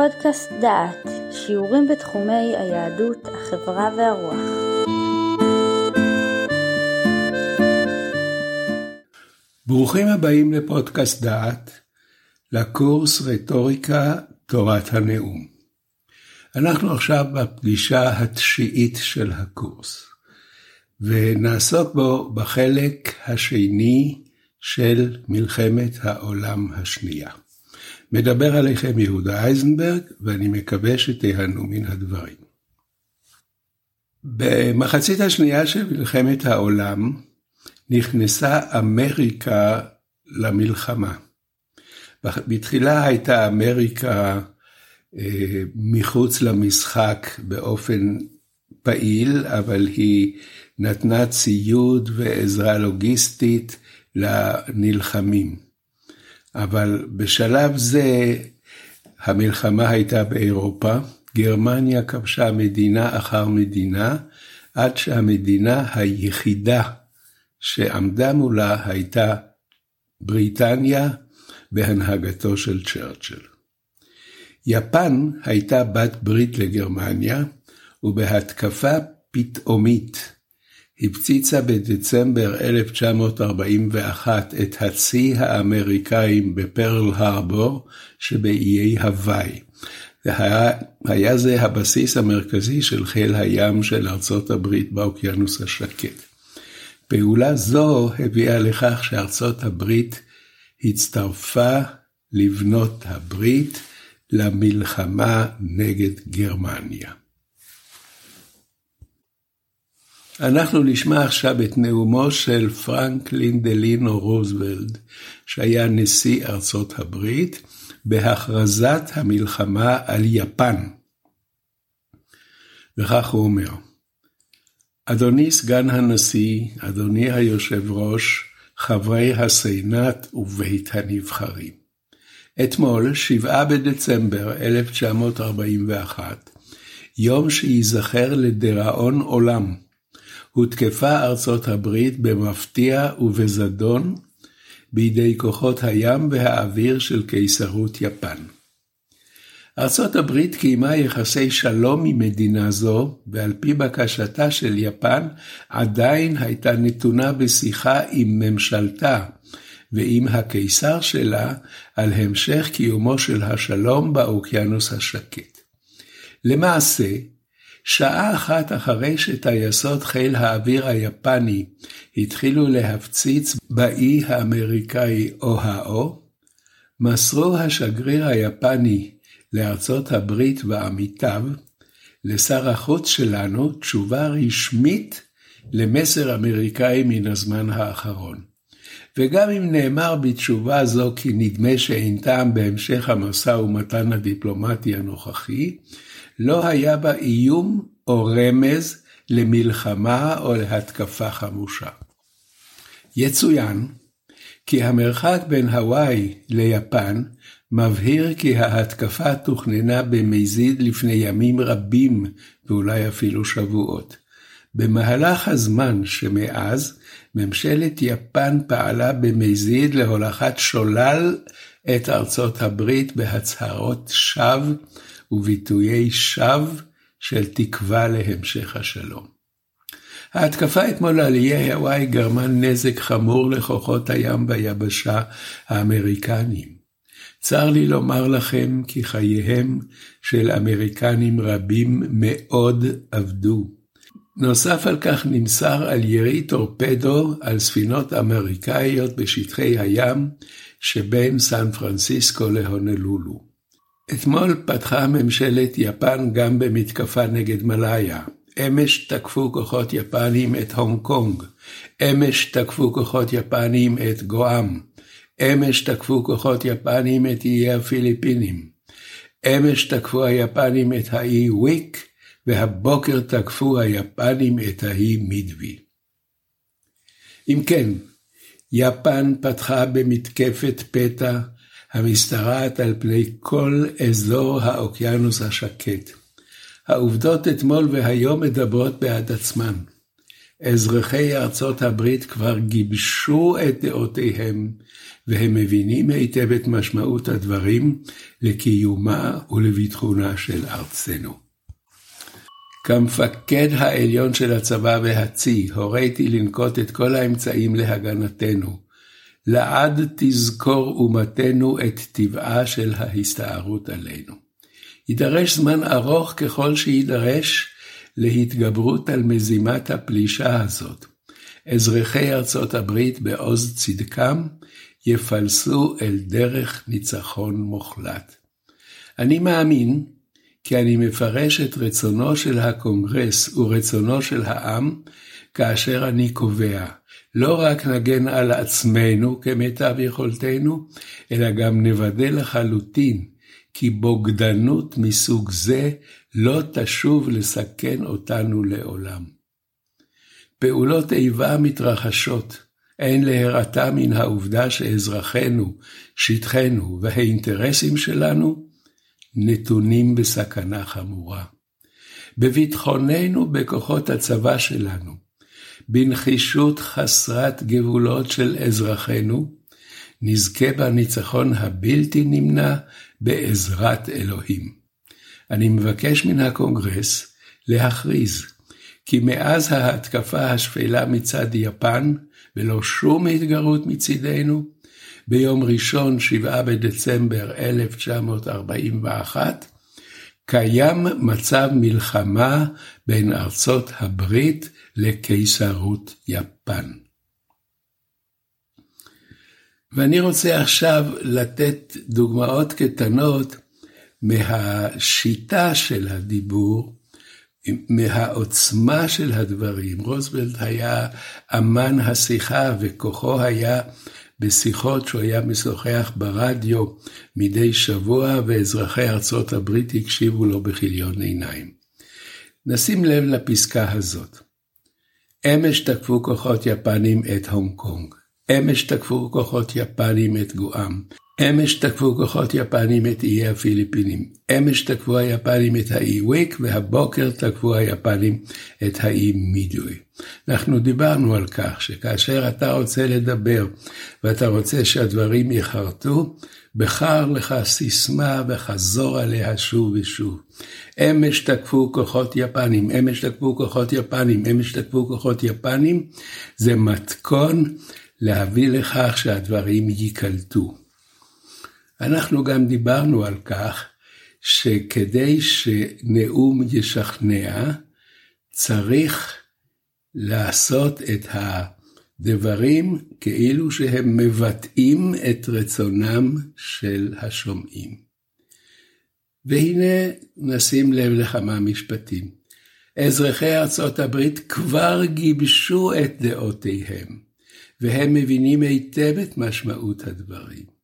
פודקאסט דעת, שיעורים בתחומי היהדות, החברה והרוח. ברוכים הבאים לפודקאסט דעת, לקורס רטוריקה תורת הנאום. אנחנו עכשיו בפגישה התשיעית של הקורס, ונעסוק בו בחלק השני של מלחמת העולם השנייה. מדבר עליכם יהודה אייזנברג, ואני מקווה שתיהנו מן הדברים. במחצית השנייה של מלחמת העולם נכנסה אמריקה למלחמה. בתחילה הייתה אמריקה אה, מחוץ למשחק באופן פעיל, אבל היא נתנה ציוד ועזרה לוגיסטית לנלחמים. אבל בשלב זה המלחמה הייתה באירופה, גרמניה כבשה מדינה אחר מדינה, עד שהמדינה היחידה שעמדה מולה הייתה בריטניה בהנהגתו של צ'רצ'ל. יפן הייתה בת ברית לגרמניה, ובהתקפה פתאומית הפציצה בדצמבר 1941 את הצי האמריקאים בפרל הרבור שבאיי הוואי. היה, היה זה הבסיס המרכזי של חיל הים של ארצות הברית באוקיינוס השקט. פעולה זו הביאה לכך שארצות הברית הצטרפה לבנות הברית למלחמה נגד גרמניה. אנחנו נשמע עכשיו את נאומו של פרנקלין דלינו רוזוולד, שהיה נשיא ארצות הברית, בהכרזת המלחמה על יפן. וכך הוא אומר, אדוני סגן הנשיא, אדוני היושב ראש, חברי הסנאט ובית הנבחרים. אתמול, 7 בדצמבר 1941, יום שייזכר לדיראון עולם, הותקפה ארצות הברית במפתיע ובזדון בידי כוחות הים והאוויר של קיסרות יפן. ארצות הברית קיימה יחסי שלום עם מדינה זו, ועל פי בקשתה של יפן, עדיין הייתה נתונה בשיחה עם ממשלתה ועם הקיסר שלה על המשך קיומו של השלום באוקיינוס השקט. למעשה, שעה אחת אחרי שטייסות חיל האוויר היפני התחילו להפציץ באי האמריקאי אוהאו, מסרו השגריר היפני לארצות הברית ועמיתיו, לשר החוץ שלנו תשובה רשמית למסר אמריקאי מן הזמן האחרון. וגם אם נאמר בתשובה זו כי נדמה שאין טעם בהמשך המשא ומתן הדיפלומטי הנוכחי, לא היה בה איום או רמז למלחמה או להתקפה חמושה. יצוין כי המרחק בין הוואי ליפן מבהיר כי ההתקפה תוכננה במזיד לפני ימים רבים ואולי אפילו שבועות. במהלך הזמן שמאז, ממשלת יפן פעלה במזיד להולכת שולל את ארצות הברית בהצהרות שווא וביטויי שווא של תקווה להמשך השלום. ההתקפה אתמול על איי הוואי גרמה נזק חמור לכוחות הים והיבשה האמריקניים. צר לי לומר לכם כי חייהם של אמריקנים רבים מאוד אבדו. נוסף על כך נמסר על ירי טורפדו על ספינות אמריקאיות בשטחי הים שבין סן פרנסיסקו להונלולו. אתמול פתחה ממשלת יפן גם במתקפה נגד מלאיה. אמש תקפו כוחות יפנים את הונג קונג. אמש תקפו כוחות יפנים את גואם. אמש תקפו כוחות יפנים את איי הפיליפינים. אמש תקפו היפנים את האי וויק, והבוקר תקפו היפנים את האי מידווי. אם כן, יפן פתחה במתקפת פתע המשתרעת על פני כל אזור האוקיינוס השקט. העובדות אתמול והיום מדברות בעד עצמן. אזרחי ארצות הברית כבר גיבשו את דעותיהם, והם מבינים היטב את משמעות הדברים לקיומה ולביטחונה של ארצנו. כמפקד העליון של הצבא והצי, הוריתי לנקוט את כל האמצעים להגנתנו. לעד תזכור אומתנו את טבעה של ההסתערות עלינו. יידרש זמן ארוך ככל שיידרש להתגברות על מזימת הפלישה הזאת. אזרחי ארצות הברית בעוז צדקם יפלסו אל דרך ניצחון מוחלט. אני מאמין כי אני מפרש את רצונו של הקונגרס ורצונו של העם כאשר אני קובע, לא רק נגן על עצמנו כמיטב יכולתנו, אלא גם נוודא לחלוטין כי בוגדנות מסוג זה לא תשוב לסכן אותנו לעולם. פעולות איבה מתרחשות, אין להירתע מן העובדה שאזרחינו, שטחנו והאינטרסים שלנו נתונים בסכנה חמורה. בביטחוננו בכוחות הצבא שלנו, בנחישות חסרת גבולות של אזרחינו, נזכה בניצחון הבלתי נמנע בעזרת אלוהים. אני מבקש מן הקונגרס להכריז כי מאז ההתקפה השפלה מצד יפן, ולא שום התגרות מצידנו, ביום ראשון, 7 בדצמבר 1941, קיים מצב מלחמה בין ארצות הברית לקיסרות יפן. ואני רוצה עכשיו לתת דוגמאות קטנות מהשיטה של הדיבור, מהעוצמה של הדברים. רוזוולט היה אמן השיחה וכוחו היה בשיחות שהוא היה משוחח ברדיו מדי שבוע, ואזרחי ארצות הברית הקשיבו לו בכיליון עיניים. נשים לב לפסקה הזאת. אמש תקפו כוחות יפנים את הונג קונג. אמש תקפו כוחות יפנים את גואם. אמש תקפו כוחות יפנים את איי הפיליפינים. אמש תקפו היפנים את האי וויק, והבוקר תקפו היפנים את האי מידוי. אנחנו דיברנו על כך שכאשר אתה רוצה לדבר ואתה רוצה שהדברים יחרטו, בחר לך סיסמה וחזור עליה שוב ושוב. אמש תקפו כוחות יפנים, אמש תקפו כוחות יפנים, אמש תקפו כוחות יפנים, זה מתכון להביא לכך שהדברים ייקלטו. אנחנו גם דיברנו על כך שכדי שנאום ישכנע, צריך לעשות את הדברים כאילו שהם מבטאים את רצונם של השומעים. והנה נשים לב לכמה משפטים. אזרחי ארצות הברית כבר גיבשו את דעותיהם, והם מבינים היטב את משמעות הדברים.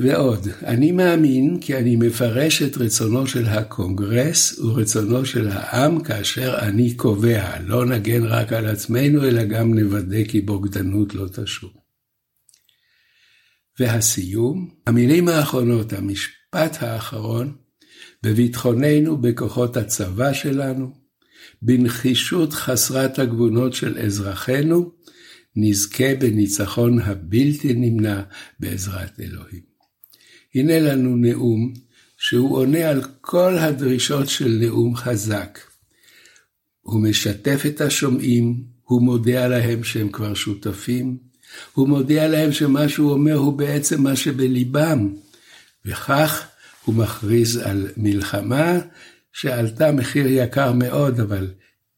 ועוד, אני מאמין כי אני מפרש את רצונו של הקונגרס ורצונו של העם כאשר אני קובע, לא נגן רק על עצמנו, אלא גם נוודא כי בוגדנות לא תשוב. והסיום, המילים האחרונות, המשפט האחרון, בביטחוננו, בכוחות הצבא שלנו, בנחישות חסרת הגבונות של אזרחינו, נזכה בניצחון הבלתי נמנע בעזרת אלוהים. הנה לנו נאום שהוא עונה על כל הדרישות של נאום חזק. הוא משתף את השומעים, הוא מודיע להם שהם כבר שותפים, הוא מודיע להם שמה שהוא אומר הוא בעצם מה שבליבם, וכך הוא מכריז על מלחמה שעלתה מחיר יקר מאוד, אבל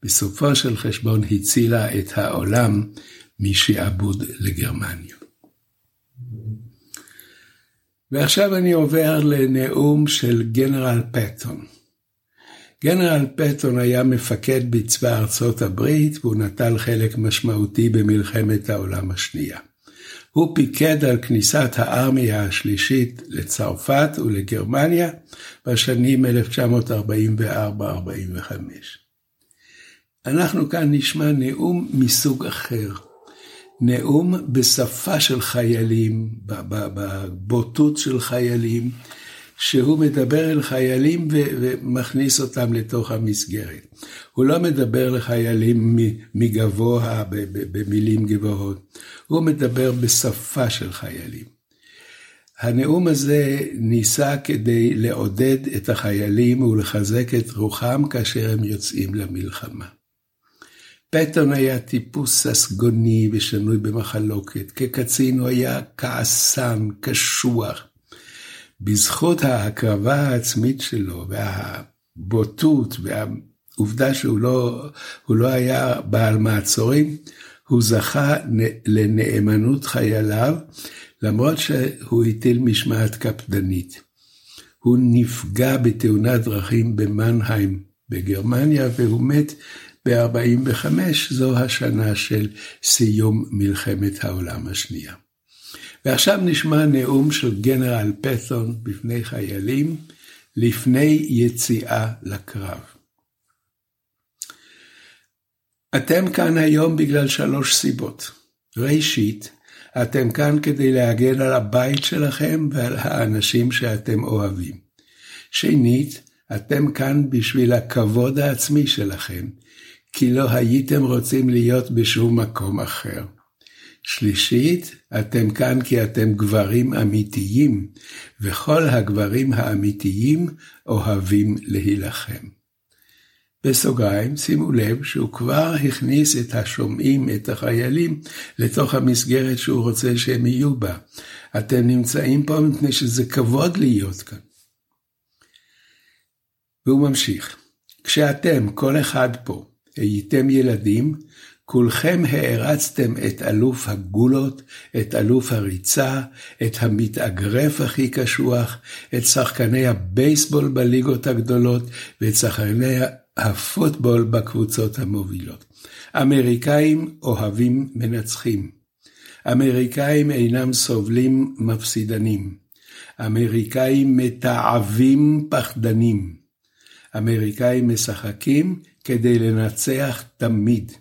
בסופו של חשבון הצילה את העולם משעבוד לגרמניה. ועכשיו אני עובר לנאום של גנרל פטון. גנרל פטון היה מפקד בצבא ארצות הברית והוא נטל חלק משמעותי במלחמת העולם השנייה. הוא פיקד על כניסת הארמיה השלישית לצרפת ולגרמניה בשנים 1944-45. אנחנו כאן נשמע נאום מסוג אחר. נאום בשפה של חיילים, בבוטות של חיילים, שהוא מדבר אל חיילים ומכניס אותם לתוך המסגרת. הוא לא מדבר לחיילים מגבוה, במילים גבוהות, הוא מדבר בשפה של חיילים. הנאום הזה ניסה כדי לעודד את החיילים ולחזק את רוחם כאשר הם יוצאים למלחמה. פטון היה טיפוס ססגוני ושנוי במחלוקת. כקצין הוא היה כעסן, קשוח. בזכות ההקרבה העצמית שלו והבוטות והעובדה שהוא לא, לא היה בעל מעצורים, הוא זכה לנאמנות חייליו, למרות שהוא הטיל משמעת קפדנית. הוא נפגע בתאונת דרכים במנהיים בגרמניה והוא מת ב-45, זו השנה של סיום מלחמת העולם השנייה. ועכשיו נשמע נאום של גנרל פתון בפני חיילים לפני יציאה לקרב. אתם כאן היום בגלל שלוש סיבות. ראשית, אתם כאן כדי להגן על הבית שלכם ועל האנשים שאתם אוהבים. שנית, אתם כאן בשביל הכבוד העצמי שלכם, כי לא הייתם רוצים להיות בשום מקום אחר. שלישית, אתם כאן כי אתם גברים אמיתיים, וכל הגברים האמיתיים אוהבים להילחם. בסוגריים, שימו לב שהוא כבר הכניס את השומעים, את החיילים, לתוך המסגרת שהוא רוצה שהם יהיו בה. אתם נמצאים פה מפני שזה כבוד להיות כאן. והוא ממשיך, כשאתם, כל אחד פה, הייתם ילדים, כולכם הערצתם את אלוף הגולות, את אלוף הריצה, את המתאגרף הכי קשוח, את שחקני הבייסבול בליגות הגדולות ואת שחקני הפוטבול בקבוצות המובילות. אמריקאים אוהבים מנצחים. אמריקאים אינם סובלים מפסידנים. אמריקאים מתעבים פחדנים. אמריקאים משחקים כדי לנצח תמיד.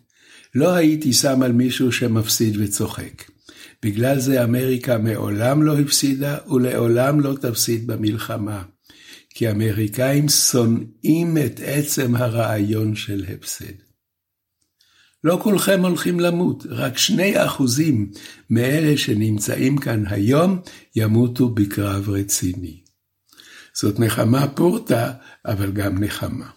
לא הייתי שם על מישהו שמפסיד וצוחק. בגלל זה אמריקה מעולם לא הפסידה ולעולם לא תפסיד במלחמה. כי אמריקאים שונאים את עצם הרעיון של הפסד. לא כולכם הולכים למות, רק שני אחוזים מאלה שנמצאים כאן היום ימותו בקרב רציני. זאת נחמה פורתא, אבל גם נחמה.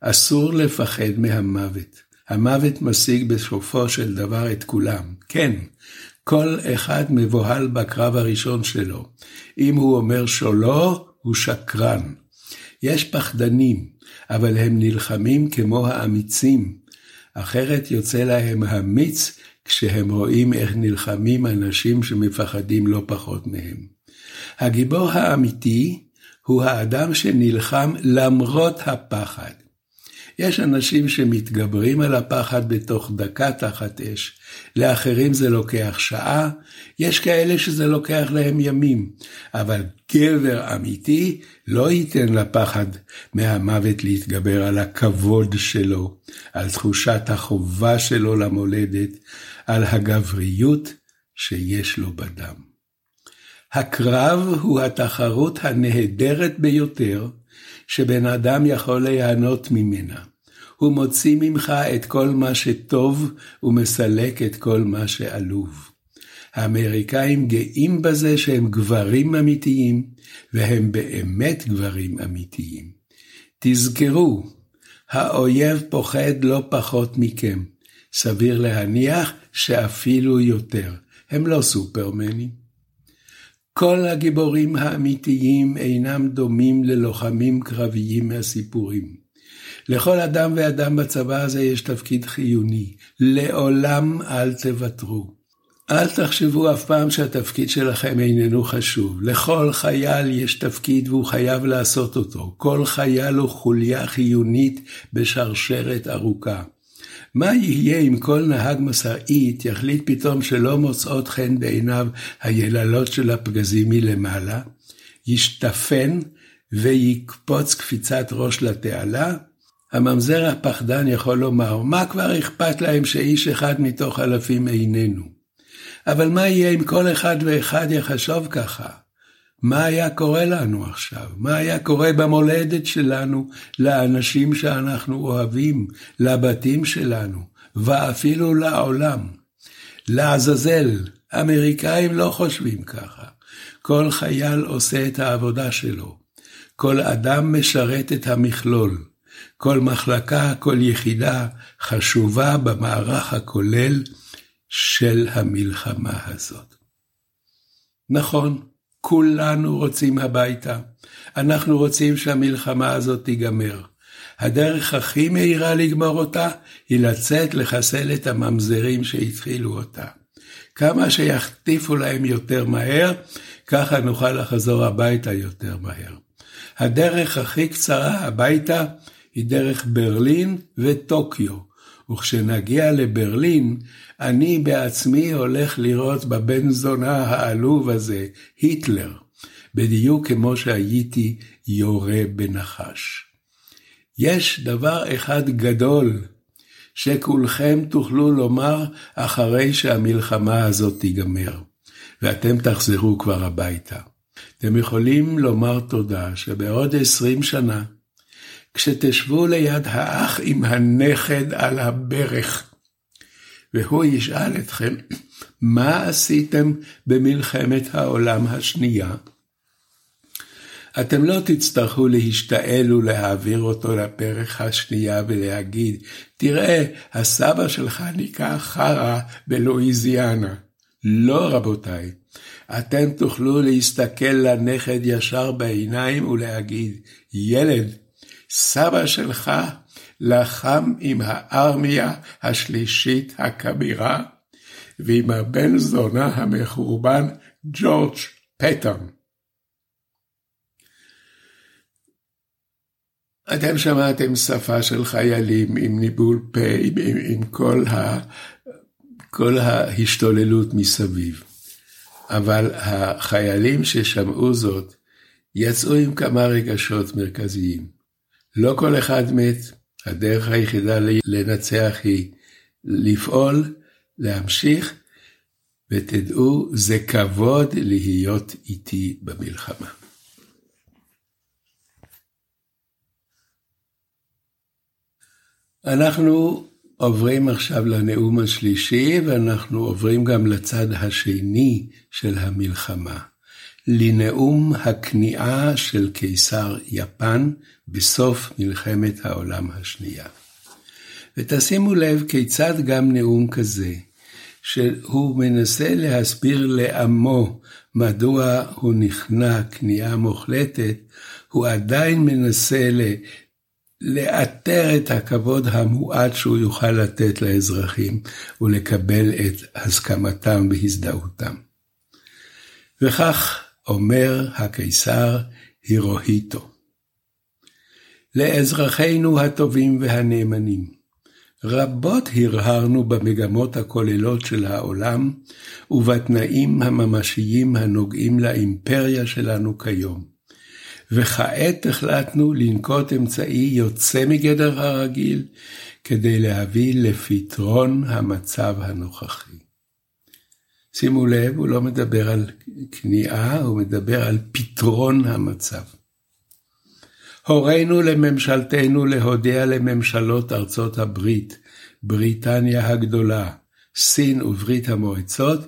אסור לפחד מהמוות. המוות משיג בסופו של דבר את כולם. כן, כל אחד מבוהל בקרב הראשון שלו. אם הוא אומר שלא, הוא שקרן. יש פחדנים, אבל הם נלחמים כמו האמיצים. אחרת יוצא להם המיץ כשהם רואים איך נלחמים אנשים שמפחדים לא פחות מהם. הגיבור האמיתי הוא האדם שנלחם למרות הפחד. יש אנשים שמתגברים על הפחד בתוך דקה תחת אש, לאחרים זה לוקח שעה, יש כאלה שזה לוקח להם ימים, אבל גבר אמיתי לא ייתן לפחד מהמוות להתגבר על הכבוד שלו, על תחושת החובה שלו למולדת, על הגבריות שיש לו בדם. הקרב הוא התחרות הנהדרת ביותר שבן אדם יכול ליהנות ממנה. הוא מוציא ממך את כל מה שטוב ומסלק את כל מה שעלוב. האמריקאים גאים בזה שהם גברים אמיתיים, והם באמת גברים אמיתיים. תזכרו, האויב פוחד לא פחות מכם. סביר להניח שאפילו יותר. הם לא סופרמנים. כל הגיבורים האמיתיים אינם דומים ללוחמים קרביים מהסיפורים. לכל אדם ואדם בצבא הזה יש תפקיד חיוני. לעולם אל תוותרו. אל תחשבו אף פעם שהתפקיד שלכם איננו חשוב. לכל חייל יש תפקיד והוא חייב לעשות אותו. כל חייל הוא חוליה חיונית בשרשרת ארוכה. מה יהיה אם כל נהג משאית יחליט פתאום שלא מוצאות חן בעיניו היללות של הפגזים מלמעלה, ישתפן ויקפוץ קפיצת ראש לתעלה? הממזר הפחדן יכול לומר, מה כבר אכפת להם שאיש אחד מתוך אלפים איננו? אבל מה יהיה אם כל אחד ואחד יחשוב ככה? מה היה קורה לנו עכשיו? מה היה קורה במולדת שלנו, לאנשים שאנחנו אוהבים, לבתים שלנו, ואפילו לעולם? לעזאזל, אמריקאים לא חושבים ככה. כל חייל עושה את העבודה שלו. כל אדם משרת את המכלול. כל מחלקה, כל יחידה חשובה במערך הכולל של המלחמה הזאת. נכון, כולנו רוצים הביתה. אנחנו רוצים שהמלחמה הזאת תיגמר. הדרך הכי מהירה לגמור אותה היא לצאת לחסל את הממזרים שהתחילו אותה. כמה שיחטיפו להם יותר מהר, ככה נוכל לחזור הביתה יותר מהר. הדרך הכי קצרה הביתה היא דרך ברלין וטוקיו. וכשנגיע לברלין, אני בעצמי הולך לראות בבן זונה העלוב הזה, היטלר, בדיוק כמו שהייתי יורה בנחש. יש דבר אחד גדול שכולכם תוכלו לומר אחרי שהמלחמה הזאת תיגמר, ואתם תחזרו כבר הביתה. אתם יכולים לומר תודה שבעוד עשרים שנה, כשתשבו ליד האח עם הנכד על הברך, והוא ישאל אתכם, מה עשיתם במלחמת העולם השנייה? אתם לא תצטרכו להשתעל ולהעביר אותו לפרק השנייה ולהגיד, תראה, הסבא שלך ניקה חרא בלואיזיאנה. לא, רבותיי. אתם תוכלו להסתכל לנכד ישר בעיניים ולהגיד, ילד, סבא שלך לחם עם הארמיה השלישית הכבירה ועם הבן זונה המחורבן ג'ורג' פטון. אתם שמעתם שפה של חיילים עם ניבול פה, עם, עם, עם כל, ה, כל ההשתוללות מסביב. אבל החיילים ששמעו זאת יצאו עם כמה רגשות מרכזיים. לא כל אחד מת, הדרך היחידה לנצח היא לפעול, להמשיך, ותדעו, זה כבוד להיות איתי במלחמה. אנחנו עוברים עכשיו לנאום השלישי, ואנחנו עוברים גם לצד השני של המלחמה, לנאום הכניעה של קיסר יפן בסוף מלחמת העולם השנייה. ותשימו לב כיצד גם נאום כזה, שהוא מנסה להסביר לעמו מדוע הוא נכנע כניעה מוחלטת, הוא עדיין מנסה לאתר את הכבוד המועט שהוא יוכל לתת לאזרחים ולקבל את הסכמתם והזדהותם. וכך אומר הקיסר הירוהיטו. לאזרחינו הטובים והנאמנים, רבות הרהרנו במגמות הכוללות של העולם ובתנאים הממשיים הנוגעים לאימפריה שלנו כיום. וכעת החלטנו לנקוט אמצעי יוצא מגדר הרגיל כדי להביא לפתרון המצב הנוכחי. שימו לב, הוא לא מדבר על כניעה, הוא מדבר על פתרון המצב. הורינו לממשלתנו להודיע לממשלות ארצות הברית, בריטניה הגדולה, סין וברית המועצות,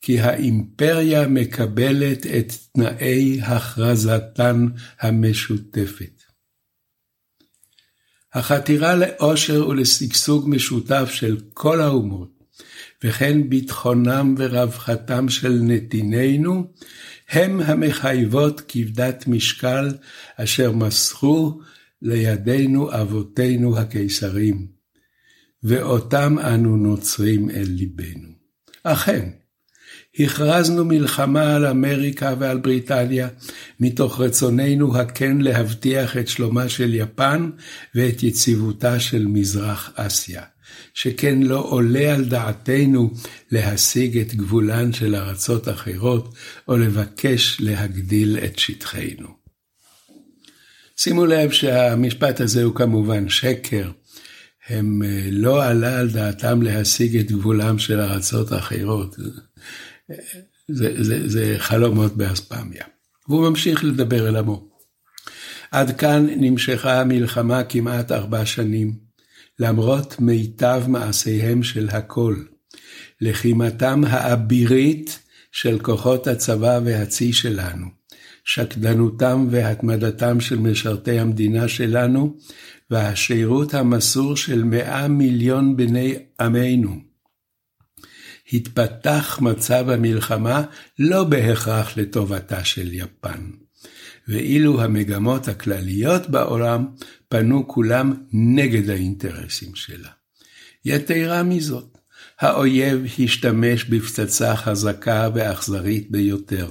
כי האימפריה מקבלת את תנאי הכרזתן המשותפת. החתירה לאושר ולשגשוג משותף של כל האומות, וכן ביטחונם ורווחתם של נתינינו, הם המחייבות כבדת משקל אשר מסרו לידינו אבותינו הקיסרים, ואותם אנו נוצרים אל ליבנו. אכן, הכרזנו מלחמה על אמריקה ועל בריטניה, מתוך רצוננו הכן להבטיח את שלומה של יפן ואת יציבותה של מזרח אסיה. שכן לא עולה על דעתנו להשיג את גבולן של ארצות אחרות, או לבקש להגדיל את שטחנו. שימו לב שהמשפט הזה הוא כמובן שקר. הם אה, לא עלה על דעתם להשיג את גבולם של ארצות אחרות. זה, זה, זה חלומות באספמיה. והוא ממשיך לדבר אל עמו. עד כאן נמשכה המלחמה כמעט ארבע שנים, למרות מיטב מעשיהם של הכל. לחימתם האבירית של כוחות הצבא והצי שלנו, שקדנותם והתמדתם של משרתי המדינה שלנו, והשירות המסור של מאה מיליון בני עמנו. התפתח מצב המלחמה לא בהכרח לטובתה של יפן. ואילו המגמות הכלליות בעולם פנו כולם נגד האינטרסים שלה. יתרה מזאת, האויב השתמש בפצצה חזקה ואכזרית ביותר.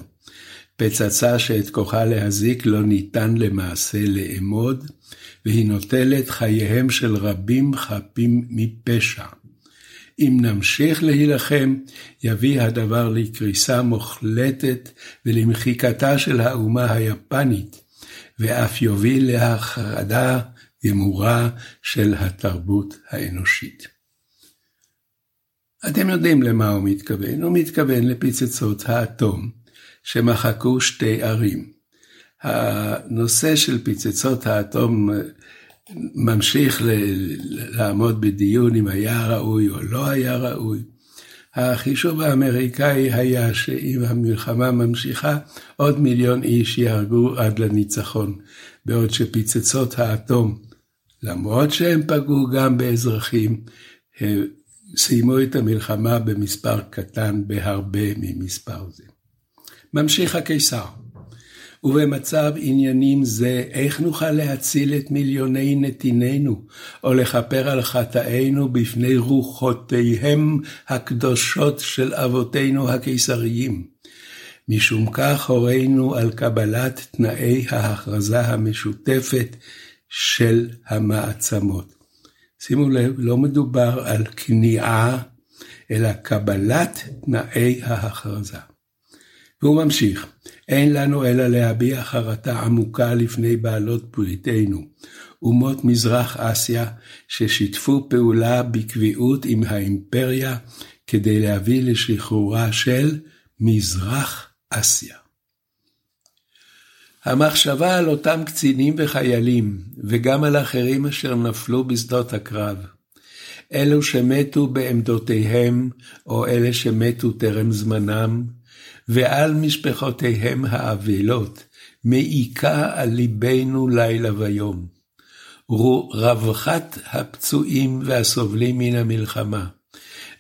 פצצה שאת כוחה להזיק לא ניתן למעשה לאמוד, והיא נוטלת חייהם של רבים חפים מפשע. אם נמשיך להילחם, יביא הדבר לקריסה מוחלטת ולמחיקתה של האומה היפנית, ואף יוביל להחרדה גמורה של התרבות האנושית. אתם יודעים למה הוא מתכוון, הוא מתכוון לפצצות האטום שמחקו שתי ערים. הנושא של פצצות האטום ממשיך לעמוד בדיון אם היה ראוי או לא היה ראוי. החישוב האמריקאי היה שאם המלחמה ממשיכה, עוד מיליון איש יהרגו עד לניצחון, בעוד שפצצות האטום, למרות שהם פגעו גם באזרחים, סיימו את המלחמה במספר קטן בהרבה ממספר זה. ממשיך הקיסר. ובמצב עניינים זה, איך נוכל להציל את מיליוני נתינינו, או לכפר על חטאינו בפני רוחותיהם הקדושות של אבותינו הקיסריים? משום כך הורינו על קבלת תנאי ההכרזה המשותפת של המעצמות. שימו לב, לא מדובר על כניעה, אלא קבלת תנאי ההכרזה. והוא ממשיך, אין לנו אלא להביע חרטה עמוקה לפני בעלות בריתנו, אומות מזרח אסיה ששיתפו פעולה בקביעות עם האימפריה כדי להביא לשחרורה של מזרח אסיה. המחשבה על אותם קצינים וחיילים, וגם על אחרים אשר נפלו בשדות הקרב, אלו שמתו בעמדותיהם, או אלה שמתו טרם זמנם, ועל משפחותיהם האבלות, מעיקה על ליבנו לילה ויום. רווחת הפצועים והסובלים מן המלחמה,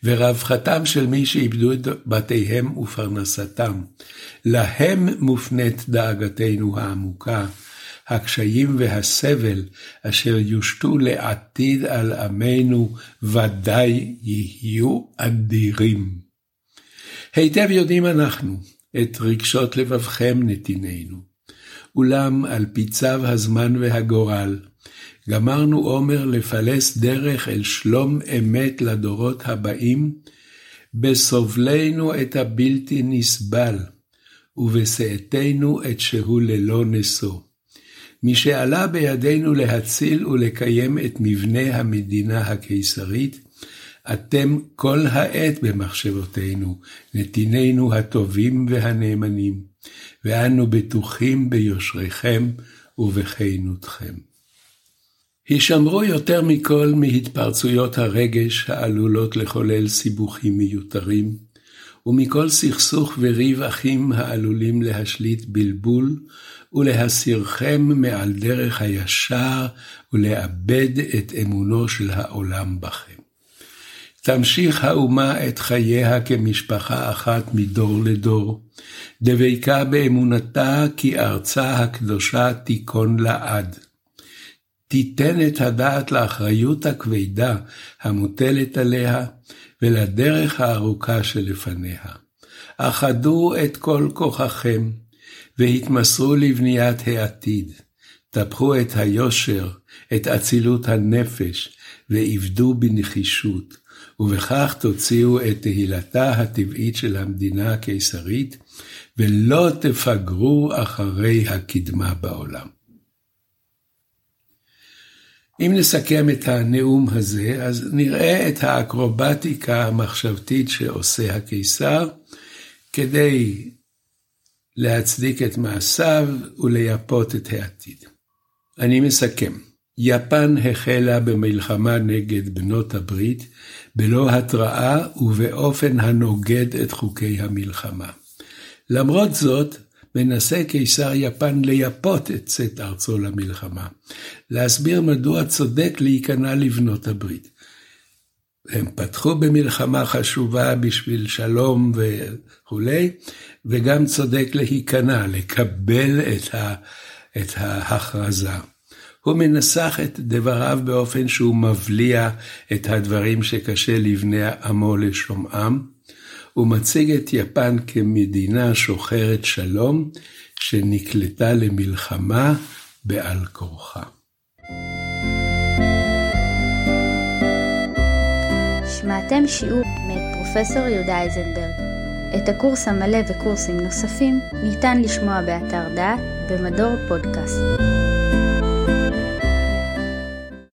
ורווחתם של מי שאיבדו את בתיהם ופרנסתם. להם מופנית דאגתנו העמוקה, הקשיים והסבל אשר יושתו לעתיד על עמנו ודאי יהיו אדירים. היטב יודעים אנחנו את רגשות לבבכם נתיננו. אולם על פי צו הזמן והגורל, גמרנו עומר לפלס דרך אל שלום אמת לדורות הבאים, בסובלנו את הבלתי נסבל, ובשאתנו את שהוא ללא נשוא. משעלה בידינו להציל ולקיים את מבנה המדינה הקיסרית, אתם כל העת במחשבותינו, נתינינו הטובים והנאמנים, ואנו בטוחים ביושריכם ובכנותכם. הישמרו יותר מכל מהתפרצויות הרגש העלולות לחולל סיבוכים מיותרים, ומכל סכסוך וריב אחים העלולים להשליט בלבול, ולהסירכם מעל דרך הישר, ולאבד את אמונו של העולם בכם. תמשיך האומה את חייה כמשפחה אחת מדור לדור, דבקה באמונתה כי ארצה הקדושה תיכון לעד. תיתן את הדעת לאחריות הכבדה המוטלת עליה ולדרך הארוכה שלפניה. אחדו את כל כוחכם והתמסרו לבניית העתיד. טפחו את היושר, את אצילות הנפש, ועבדו בנחישות. ובכך תוציאו את תהילתה הטבעית של המדינה הקיסרית, ולא תפגרו אחרי הקדמה בעולם. אם נסכם את הנאום הזה, אז נראה את האקרובטיקה המחשבתית שעושה הקיסר, כדי להצדיק את מעשיו ולייפות את העתיד. אני מסכם. יפן החלה במלחמה נגד בנות הברית בלא התראה ובאופן הנוגד את חוקי המלחמה. למרות זאת, מנסה קיסר יפן לייפות את צאת ארצו למלחמה, להסביר מדוע צודק להיכנע לבנות הברית. הם פתחו במלחמה חשובה בשביל שלום וכולי, וגם צודק להיכנע, לקבל את, ה, את ההכרזה. הוא מנסח את דבריו באופן שהוא מבליע את הדברים שקשה לבני עמו לשומעם, ומציג את יפן כמדינה שוחרת שלום, שנקלטה למלחמה בעל כורחה. שמעתם שיעור מאת פרופסור יהודה איזנברג. את הקורס המלא וקורסים נוספים ניתן לשמוע באתר דעת במדור פודקאסט.